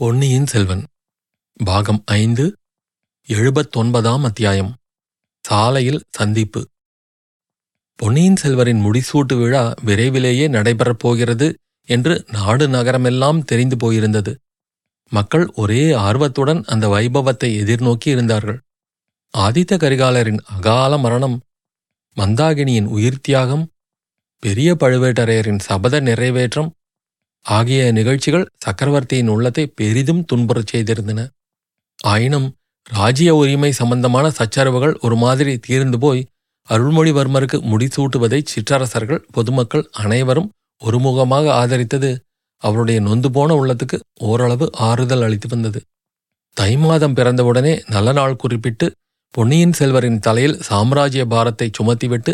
பொன்னியின் செல்வன். பாகம் ஐந்து எழுபத்தொன்பதாம் அத்தியாயம். சாலையில் சந்திப்பு. பொன்னியின் செல்வரின் முடிசூட்டு விழா விரைவிலேயே நடைபெறப் போகிறது என்று நாடு நகரமெல்லாம் தெரிந்து போயிருந்தது. மக்கள் ஒரே ஆர்வத்துடன் அந்த வைபவத்தை எதிர்நோக்கி இருந்தார்கள். ஆதித்த கரிகாலரின் அகால மரணம் மந்தாகினியின் உயிர்த்தியாகம் பெரிய பழுவேட்டரையரின் சபத நிறைவேற்றம் ஆகிய நிகழ்ச்சிகள் சக்கரவர்த்தியின் உள்ளத்தை பெரிதும் துன்புறச் செய்திருந்தன. ஆயினும் ராஜ்ய உரிமை சம்பந்தமான சச்சரவுகள் ஒரு மாதிரி தீர்ந்து போய் அருள்மொழிவர்மருக்கு முடிசூட்டுவதை சிற்றரசர்கள் பொதுமக்கள் அனைவரும் ஒருமுகமாக ஆதரித்தது. அவருடைய நொந்து போன உள்ளத்துக்கு ஓரளவு ஆறுதல் அளித்து வந்தது. தை மாதம் பிறந்தவுடனே நல்ல நாள் குறிப்பிட்டு பொன்னியின் செல்வரின் தலையில் சாம்ராஜ்ய பாரத்தை சுமத்திவிட்டு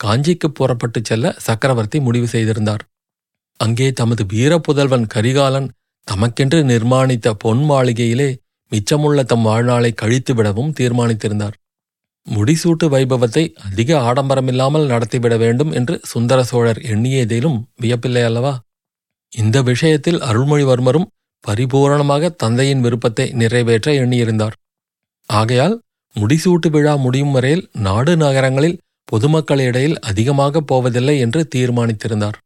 காஞ்சிக்குப் புறப்பட்டுச் செல்ல சக்கரவர்த்தி முடிவு செய்திருந்தார். அங்கே தமது வீரப்புதல்வன் கரிகாலன் தமக்கென்று நிர்மாணித்த பொன் மாளிகையிலே மிச்சமுள்ள தம் வாழ்நாளை கழித்துவிடவும் தீர்மானித்திருந்தார். முடிசூட்டு வைபவத்தை அதிக ஆடம்பரமில்லாமல் நடத்திவிட வேண்டும் என்று சுந்தர சோழர் எண்ணியதிலும் வியப்பில்லை அல்லவா? இந்த விஷயத்தில் அருள்மொழிவர்மரும் பரிபூரணமாக தந்தையின் விருப்பத்தை நிறைவேற்ற எண்ணியிருந்தார். ஆகையால் முடிசூட்டு விழா முடியும் வரையில் நாடு நகரங்களில் பொதுமக்களிடையில் அதிகமாக போவதில்லை என்று தீர்மானித்திருந்தார்.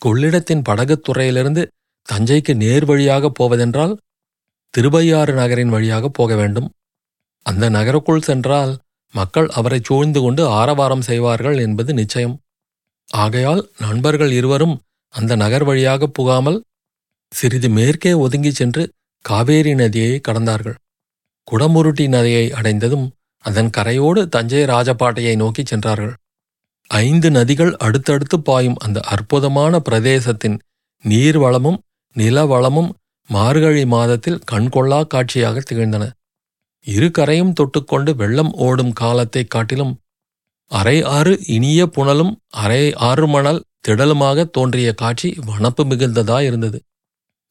கொள்ளிடத்தின் படகுத்துறையிலிருந்து தஞ்சைக்கு நேர் வழியாக போவதென்றால் திருவையாறு நகரின் வழியாக போக வேண்டும். அந்த நகருக்குள் சென்றால் மக்கள் அவரை சூழ்ந்து கொண்டு ஆரவாரம் செய்வார்கள் என்பது நிச்சயம். ஆகையால் நண்பர்கள் இருவரும் அந்த நகர் வழியாக புகாமல் சிறிது மேற்கே ஒதுங்கிச் சென்று காவேரி நதியை கடந்தார்கள். குடமுருட்டி நதியை அடைந்ததும் அதன் கரையோடு தஞ்சை ராஜபாட்டையை நோக்கிச் சென்றார்கள். ஐந்து நதிகள் அடுத்தடுத்து பாயும் அந்த அற்புதமான பிரதேசத்தின் நீர்வளமும் நிலவளமும் மார்கழி மாதத்தில் கண்கொள்ளா காட்சியாக திகழ்ந்தன. இரு கரையும் தொட்டுக்கொண்டு வெள்ளம் ஓடும் காலத்தைக் காட்டிலும் அரை ஆறு இனிய புனலும் அரை ஆறு மணல் திடலுமாக தோன்றிய காட்சி வனப்பு மிகுந்ததாயிருந்தது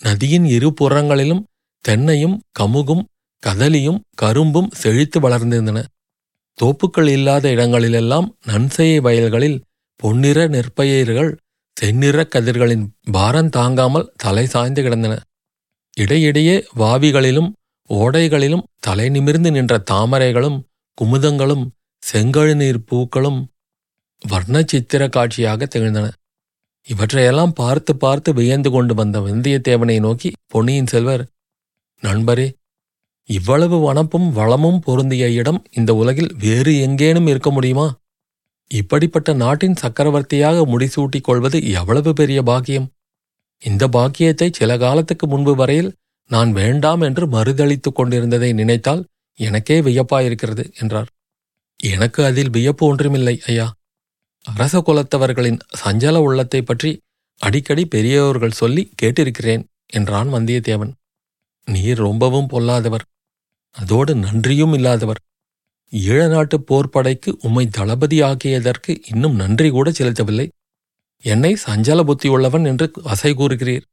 நதியின் இரு புறங்களிலும் தென்னையும் கமுகும் கதலியும் கரும்பும் செழித்து வளர்ந்திருந்தன. தோப்புக்கள் இல்லாத இடங்களிலெல்லாம் நன்செய்ய வயல்களில் பொன்னிற நெற்பயிர்கள் செந்நிற கதிர்களின் பாரம் தாங்காமல் தலை சாய்ந்து கிடந்தன. இடையிடையே வாவிகளிலும் ஓடைகளிலும் தலை நிமிர்ந்து நின்ற தாமரைகளும் குமுதங்களும் செங்கழுநீர் பூக்களும் வர்ண சித்திர காட்சியாக திகழ்ந்தன. இவற்றையெல்லாம் பார்த்து பார்த்து வியந்து கொண்டு வந்த வந்தியத்தேவனை நோக்கி பொன்னியின் செல்வர் நண்பரே இவ்வளவு வனப்பும் வளமும் பொருந்திய இடம் இந்த உலகில் வேறு எங்கேனும் இருக்க முடியுமா? இப்படிப்பட்ட நாட்டின் சக்கரவர்த்தியாக முடிசூட்டிக் கொள்வது எவ்வளவு பெரிய பாக்கியம்? இந்த பாக்கியத்தை சில காலத்துக்கு முன்பு வரையில் நான் வேண்டாம் என்று மறுதளித்துக் கொண்டிருந்ததை நினைத்தால் எனக்கே வியப்பாயிருக்கிறது என்றார். எனக்கு அதில் வியப்பு ஒன்றுமில்லை ஐயா. அரச குலத்தவர்களின் சஞ்சல உள்ளத்தை பற்றி அடிக்கடி பெரியவர்கள் சொல்லி கேட்டிருக்கிறேன் என்றான் வந்தியத்தேவன். நீர் ரொம்பவும் பொல்லாதவர். அதோடு நன்றியும் இல்லாதவர். ஈழ நாட்டு போர்ப்படைக்கு உம்மை தளபதியாக்கியதற்கு இன்னும் நன்றி கூட செலுத்தவில்லை. என்னை சஞ்சல புத்தியுள்ளவன் என்று வசை கூறுகிறீர்.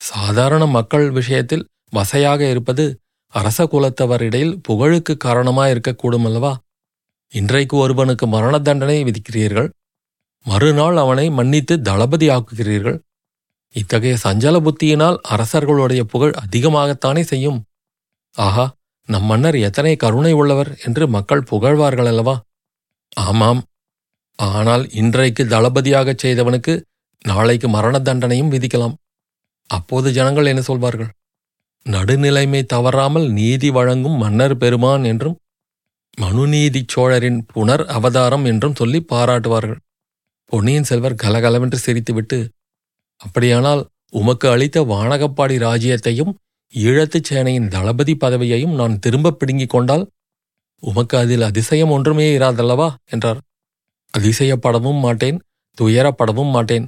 சாதாரண மக்கள் விஷயத்தில் வசையாக இருப்பது அரச குலத்தவரிடையில் புகழுக்கு காரணமாயிருக்கக்கூடும் அல்லவா இன்றைக்கு ஒருவனுக்கு மரண தண்டனை விதிக்கிறீர்கள். மறுநாள் அவனை மன்னித்து தளபதி ஆக்குகிறீர்கள். இத்தகைய சஞ்சல புத்தியினால் அரசர்களுடைய புகழ் அதிகமாகத்தானே செய்யும். ஆஹா நம் மன்னர் எத்தனை கருணை உள்ளவர் என்று மக்கள் புகழ்வார்கள் அல்லவா? ஆமாம். ஆனால் இன்றைக்கு தளபதியாகச் செய்தவனுக்கு நாளைக்கு மரண தண்டனையும் விதிக்கலாம். அப்போது ஜனங்கள் என்ன சொல்வார்கள்? நடுநிலைமை தவறாமல் நீதி வழங்கும் மன்னர் பெருமான் என்றும் மனுநீதிச் சோழரின் புனர் அவதாரம் என்றும் சொல்லி பாராட்டுவார்கள். பொன்னியின் செல்வர் கலகலவென்று சிரித்துவிட்டு அப்படியானால் உமக்கு அளித்த வானகப்பாடி ராஜ்யத்தையும் ஈழத்துச் சேனையின் தளபதி பதவியையும் நான் திரும்பப் பிடுங்கிக் கொண்டால் உமக்கு அதில் அதிசயம் ஒன்றுமே இராதல்லவா? என்றார். அதிசயப்படவும் மாட்டேன் துயரப்படவும் மாட்டேன்.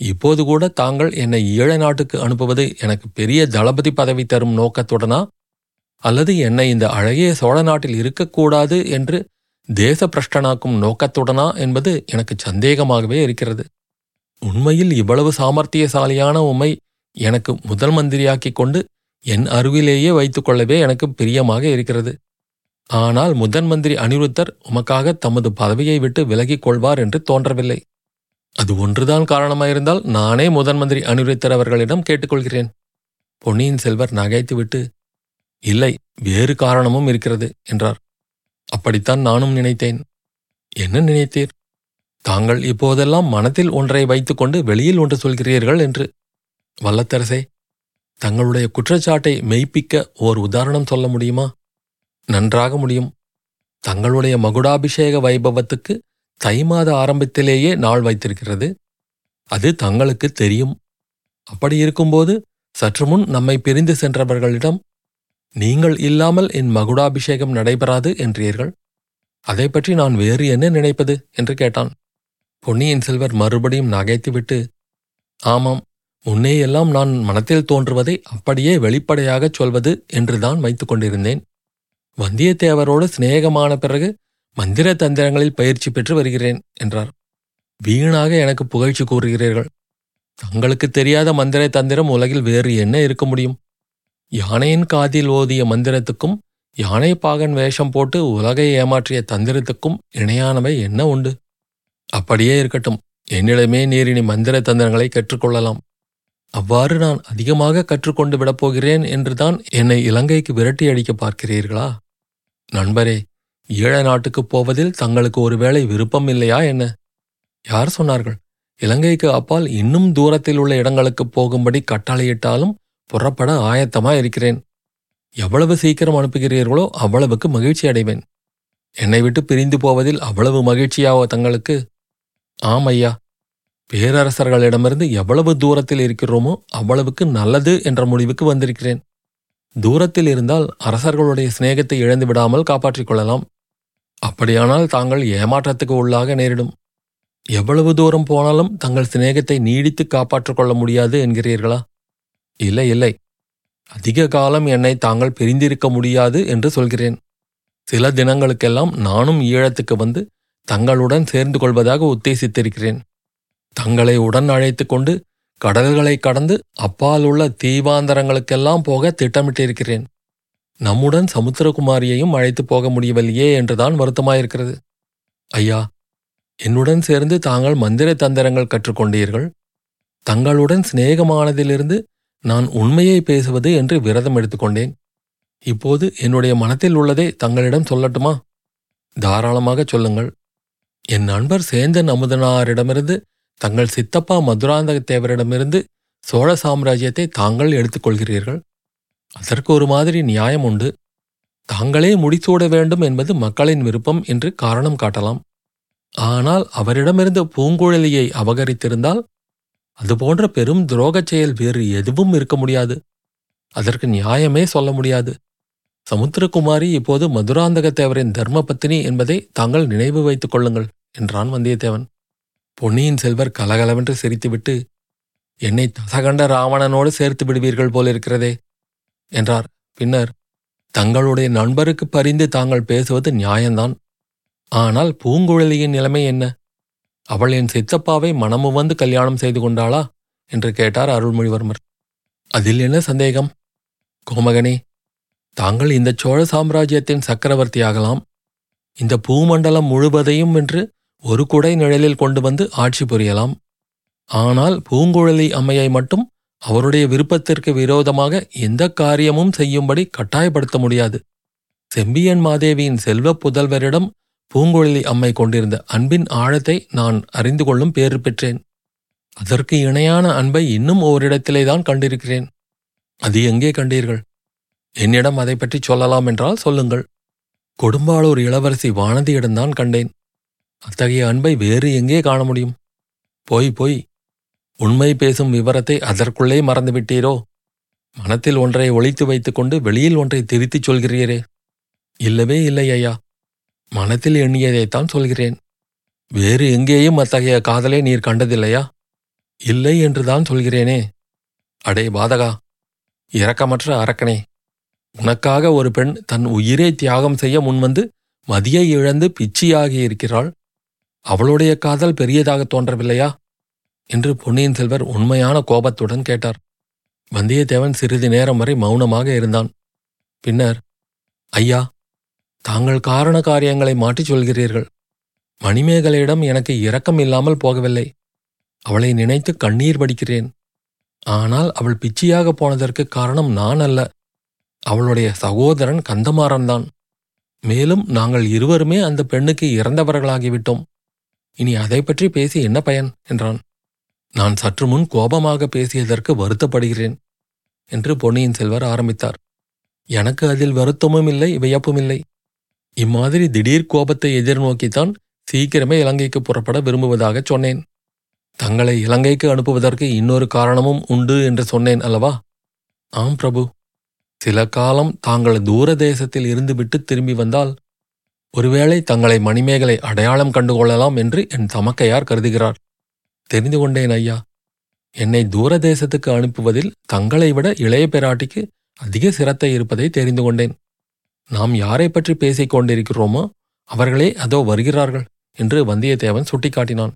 இப்போது கூட தாங்கள் என்னை ஈழ நாட்டுக்கு அனுப்புவது எனக்கு பெரிய தளபதி பதவி தரும் நோக்கத்துடனா? அல்லது என்னை இந்த அழகிய சோழ நாட்டில் இருக்கக்கூடாது என்று தேச பிரஷ்டனாக்கும் நோக்கத்துடனா என்பது எனக்கு சந்தேகமாகவே இருக்கிறது. உண்மையில் இவ்வளவு சாமர்த்தியசாலியான உம்மை எனக்கு முதல் மந்திரியாக்கிக் கொண்டு என் அருகிலேயே வைத்துக்கொள்ளவே எனக்கு பிரியமாக இருக்கிறது. ஆனால் முதன் மந்திரி அனிருத்தர் உமக்காக தமது பதவியை விட்டு விலகிக் கொள்வார் என்று தோன்றவில்லை. அது ஒன்றுதான் காரணமாயிருந்தால் நானே முதன் மந்திரி அனிருத்தர் அவர்களிடம் கேட்டுக்கொள்கிறேன். பொன்னியின் செல்வர் நகைத்துவிட்டு இல்லை வேறு காரணமும் இருக்கிறது என்றார். அப்படித்தான் நானும் நினைத்தேன். என்ன நினைத்தீர்? தாங்கள் இப்போதெல்லாம் மனத்தில் ஒன்றை வைத்துக்கொண்டு வெளியில் ஒன்று சொல்கிறீர்கள் என்று. வல்லத்தரசே தங்களுடைய குற்றச்சாட்டை மெய்ப்பிக்க ஓர் உதாரணம் சொல்ல முடியுமா? நன்றாக முடியும். தங்களுடைய மகுடாபிஷேக வைபவத்துக்கு தை மாத ஆரம்பத்திலேயே நாள் வைத்திருக்கிறது. அது தங்களுக்கு தெரியும். அப்படி இருக்கும்போது சற்று முன் நம்மை பிரிந்து சென்றவர்களிடம் நீங்கள் இல்லாமல் என் மகுடாபிஷேகம் நடைபெறாது என்றீர்கள். அதை பற்றி நான் வேறு என்ன நினைப்பது? என்று கேட்டான். பொன்னியின் செல்வர் மறுபடியும் நகைத்துவிட்டு ஆமாம் முன்னேயெல்லாம் நான் மனத்தில் தோன்றுவதை அப்படியே வெளிப்படையாகச் சொல்வது என்றுதான் வைத்துக் கொண்டிருந்தேன். வந்தியத்தேவரோடு சிநேகமான பிறகு மந்திர தந்திரங்களில் பயிற்சி பெற்று வருகிறேன் என்றார். வீணாக எனக்கு புகழ்ச்சி கூறுகிறீர்கள். தங்களுக்கு தெரியாத மந்திர தந்திரம் உலகில் வேறு என்ன இருக்க முடியும்? யானையின் காதில் ஓதிய மந்திரத்துக்கும் யானை பாகன் வேஷம் போட்டு உலகை ஏமாற்றிய தந்திரத்துக்கும் இணையானவை என்ன உண்டு? அப்படியே இருக்கட்டும். என்னிடமே நீரினி மந்திர தந்திரங்களை கற்றுக்கொள்ளலாம் அவ்வாறு நான் அதிகமாக கற்றுக்கொண்டு விடப் போகிறேன் என்றுதான் என்னை இலங்கைக்கு விரட்டி அடிக்க பார்க்கிறீர்களா? நண்பரே ஈழ நாட்டுக்குப் போவதில் தங்களுக்கு ஒருவேளை விருப்பம் இல்லையா என்ன? யார் சொன்னார்கள்? இலங்கைக்கு அப்பால் இன்னும் தூரத்தில் உள்ள இடங்களுக்குப் போகும்படி கட்டளையிட்டாலும் புறப்பட ஆயத்தமா இருக்கிறேன். எவ்வளவு சீக்கிரம் அனுப்புகிறீர்களோ அவ்வளவுக்கு மகிழ்ச்சி அடைவேன். என்னை விட்டு பிரிந்து போவதில் அவ்வளவு மகிழ்ச்சியாவோ தங்களுக்கு? ஆம் ஐயா. பேரரசர்களிடமிருந்து எவ்வளவு தூரத்தில் இருக்கிறோமோ அவ்வளவுக்கு நல்லது என்ற முடிவுக்கு வந்திருக்கிறேன். தூரத்தில் இருந்தால் அரசர்களுடைய சிநேகத்தை இழந்து விடாமல் காப்பாற்றிக் கொள்ளலாம். அப்படியானால் தாங்கள் ஏமாற்றத்துக்கு உள்ளாக நேரிடும். எவ்வளவு தூரம் போனாலும் தங்கள் சிநேகத்தை நீடித்து காப்பாற்றிக் கொள்ள முடியாது என்கிறீர்களா? இல்லை இல்லை. அதிக காலம் என்னை தாங்கள் பிரிந்திருக்க முடியாது என்று சொல்கிறேன். சில தினங்களுக்கெல்லாம் நானும் ஈழத்துக்கு வந்து தங்களுடன் சேர்ந்து கொள்வதாக உத்தேசித்திருக்கிறேன். தங்களை உடன் அழைத்து கொண்டு கடல்களை கடந்து அப்பால் உள்ள தீவாந்தரங்களுக்கெல்லாம் போக திட்டமிட்டிருக்கிறேன். நம்முடன் சமுத்திரகுமாரியையும் அழைத்து போக முடியவில்லையே என்றுதான் வருத்தமாயிருக்கிறது. ஐயா என்னுடன் சேர்ந்து தாங்கள் மந்திர தந்திரங்கள் கற்றுக்கொண்டீர்கள். தங்களுடன் சிநேகமானதிலிருந்து நான் உண்மையை பேசுவது என்று விரதம் எடுத்துக்கொண்டேன் இப்போது என்னுடைய மனத்தில் உள்ளதை தங்களிடம் சொல்லட்டுமா? தாராளமாக சொல்லுங்கள். என் நண்பர் சேந்தன் அமுதனாரிடமிருந்து தங்கள் சித்தப்பா மதுராந்தக தேவரிடமிருந்து சோழ சாம்ராஜ்யத்தை தாங்கள் எடுத்துக்கொள்கிறீர்கள். அதற்கு ஒரு மாதிரி நியாயம் உண்டு. தாங்களே முடிசூட வேண்டும் என்பது மக்களின் விருப்பம் என்று காரணம் காட்டலாம். ஆனால் அவரிடமிருந்த பூங்குழலியை அபகரித்திருந்தால் அதுபோன்ற பெரும் துரோகச் செயல் வேறு எதுவும் இருக்க முடியாது. அதற்கு நியாயமே சொல்ல முடியாது. சமுத்திரகுமாரி இப்போது மதுராந்தகத்தேவரின் தர்மபத்தினி என்பதை தாங்கள் நினைவு வைத்துக் கொள்ளுங்கள் என்றான் வந்தியத்தேவன். பொன்னியின் செல்வர் கலகலவென்று சிரித்துவிட்டு என்னை தசகண்ட ராவணனோடு சேர்த்து விடுவீர்கள் போலிருக்கிறதே என்றார். பின்னர் தங்களுடைய நண்பருக்கு பரிந்து தாங்கள் பேசுவது நியாயம்தான் ஆனால் பூங்குழலியின் நிலைமை என்ன? அவள் என் சித்தப்பாவை மனமு வந்து கல்யாணம் செய்து கொண்டாளா? என்று கேட்டார் அருள்மொழிவர்மர். அதில் என்ன சந்தேகம்? கோமகனே தாங்கள் இந்த சோழ சாம்ராஜ்யத்தின் சக்கரவர்த்தியாகலாம். இந்த பூமண்டலம் முழுவதையும் வென்று ஒரு குடை நிழலில் கொண்டு வந்து ஆட்சி புரியலாம். ஆனால் பூங்குழலி அம்மையை மட்டும் அவருடைய விருப்பத்திற்கு விரோதமாக எந்த காரியமும் செய்யும்படி கட்டாயப்படுத்த முடியாது. செம்பியன் மாதேவியின் செல்வப் புதல்வரிடம் பூங்குழலி அம்மை கொண்டிருந்த அன்பின் ஆழத்தை நான் அறிந்து கொள்ளும் பேறு பெற்றேன். அதற்கு இணையான அன்பை இன்னும் ஓரிடத்திலேதான் கண்டிருக்கிறேன். அது எங்கே கண்டீர்கள்? என்னிடம் அதை பற்றி சொல்லலாம் என்றால் சொல்லுங்கள். கொடும்பாளூர் இளவரசி வானதியிடம்தான் கண்டேன். அத்தகைய அன்பை வேறு எங்கே காண முடியும்? போய் போய் உண்மை பேசும் விவரத்தை அதற்குள்ளே மறந்துவிட்டீரோ? மனத்தில் ஒன்றை ஒழித்து வைத்துக்கொண்டு வெளியில் ஒன்றை திருத்திச் சொல்கிறீரே? இல்லவே இல்லை ஐயா. மனத்தில் எண்ணியதைத்தான் சொல்கிறேன். வேறு எங்கேயும் அத்தகைய காதலை நீர் கண்டதில்லையா? இல்லை என்றுதான் சொல்கிறேனே. அடே பாதகா இரக்கமற்ற அரக்கனே உனக்காக ஒரு பெண் தன் உயிரை தியாகம் செய்ய முன்வந்து மதியை இழந்து பிச்சியாகியிருக்கிறாள் அவளுடைய காதல் பெரியதாக தோன்றவில்லையா? என்று பொன்னியின் செல்வர் உண்மையான கோபத்துடன் கேட்டார். வந்தியத்தேவன் சிறிது நேரம் வரை மௌனமாக இருந்தான். பின்னர் ஐயா தாங்கள் காரண காரியங்களை மாற்றிச் சொல்கிறீர்கள். மணிமேகலையிடம் எனக்கு இரக்கம் இல்லாமல் போகவில்லை. அவளை நினைத்து கண்ணீர் வடிக்கிறேன். ஆனால் அவள் பிச்சியாக போனதற்கு காரணம் நான் அல்ல. அவளுடைய சகோதரன் கந்தமாறன்தான். மேலும் நாங்கள் இருவருமே அந்த பெண்ணுக்கு இறந்தவர்களாகிவிட்டோம். இனி அதை பற்றி பேசி என்ன பயன்? என்றான். நான் சற்று முன் கோபமாக பேசியதற்கு வருத்தப்படுகிறேன் என்று பொன்னியின் செல்வர் ஆரம்பித்தார். எனக்கு அதில் வருத்தமும் இல்லை வியப்பும் இல்லை. இம்மாதிரி திடீர் கோபத்தை எதிர்நோக்கித்தான் சீக்கிரமே இலங்கைக்கு புறப்பட விரும்புவதாகச் சொன்னேன். தங்களை இலங்கைக்கு அனுப்புவதற்கு இன்னொரு காரணமும் உண்டு என்று சொன்னேன் அல்லவா? ஆம் பிரபு. சில காலம் தாங்கள் தூர தேசத்தில் இருந்துவிட்டு திரும்பி வந்தால் ஒருவேளை தங்களை மணிமேகலை அடையாளம் கண்டுகொள்ளலாம் என்று என் தமக்கையார் கருதுகிறார். தெரிந்து கொண்டேன் ஐயா. என்னை தூர தேசத்துக்கு அனுப்புவதில் தங்களை விட இளைய பெராட்டிக்கு அதிக சிரத்தை இருப்பதை தெரிந்து கொண்டேன். நாம் யாரை பற்றி பேசிக் கொண்டிருக்கிறோமோ அவர்களே அதோ வருகிறார்கள் என்று வந்தியத்தேவன் சுட்டிக்காட்டினான்.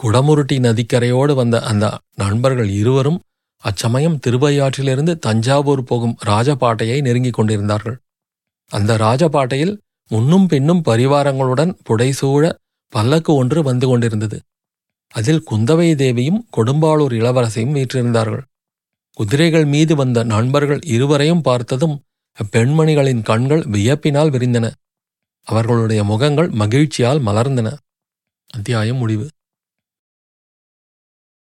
குடமுருட்டி நதிக்கரையோடு வந்த அந்த நண்பர்கள் இருவரும் அச்சமயம் திருவையாற்றிலிருந்து தஞ்சாவூர் போகும் ராஜபாட்டையை நெருங்கிக் கொண்டிருந்தார்கள். அந்த ராஜபாட்டையில் முன்னும் பின்னும் பரிவாரங்களுடன் புடைசூழ பல்லக்கு ஒன்று வந்து கொண்டிருந்தது. அதில் குந்தவை தேவியும் கொடும்பாளூர் இளவரசையும் வீற்றிருந்தார்கள். குதிரைகள் மீது வந்த நண்பர்கள் இருவரையும் பார்த்ததும் அப்பெண்மணிகளின் கண்கள் வியப்பினால் விரிந்தன. அவர்களுடைய முகங்கள் மகிழ்ச்சியால் மலர்ந்தன. அத்தியாயம் முடிவு.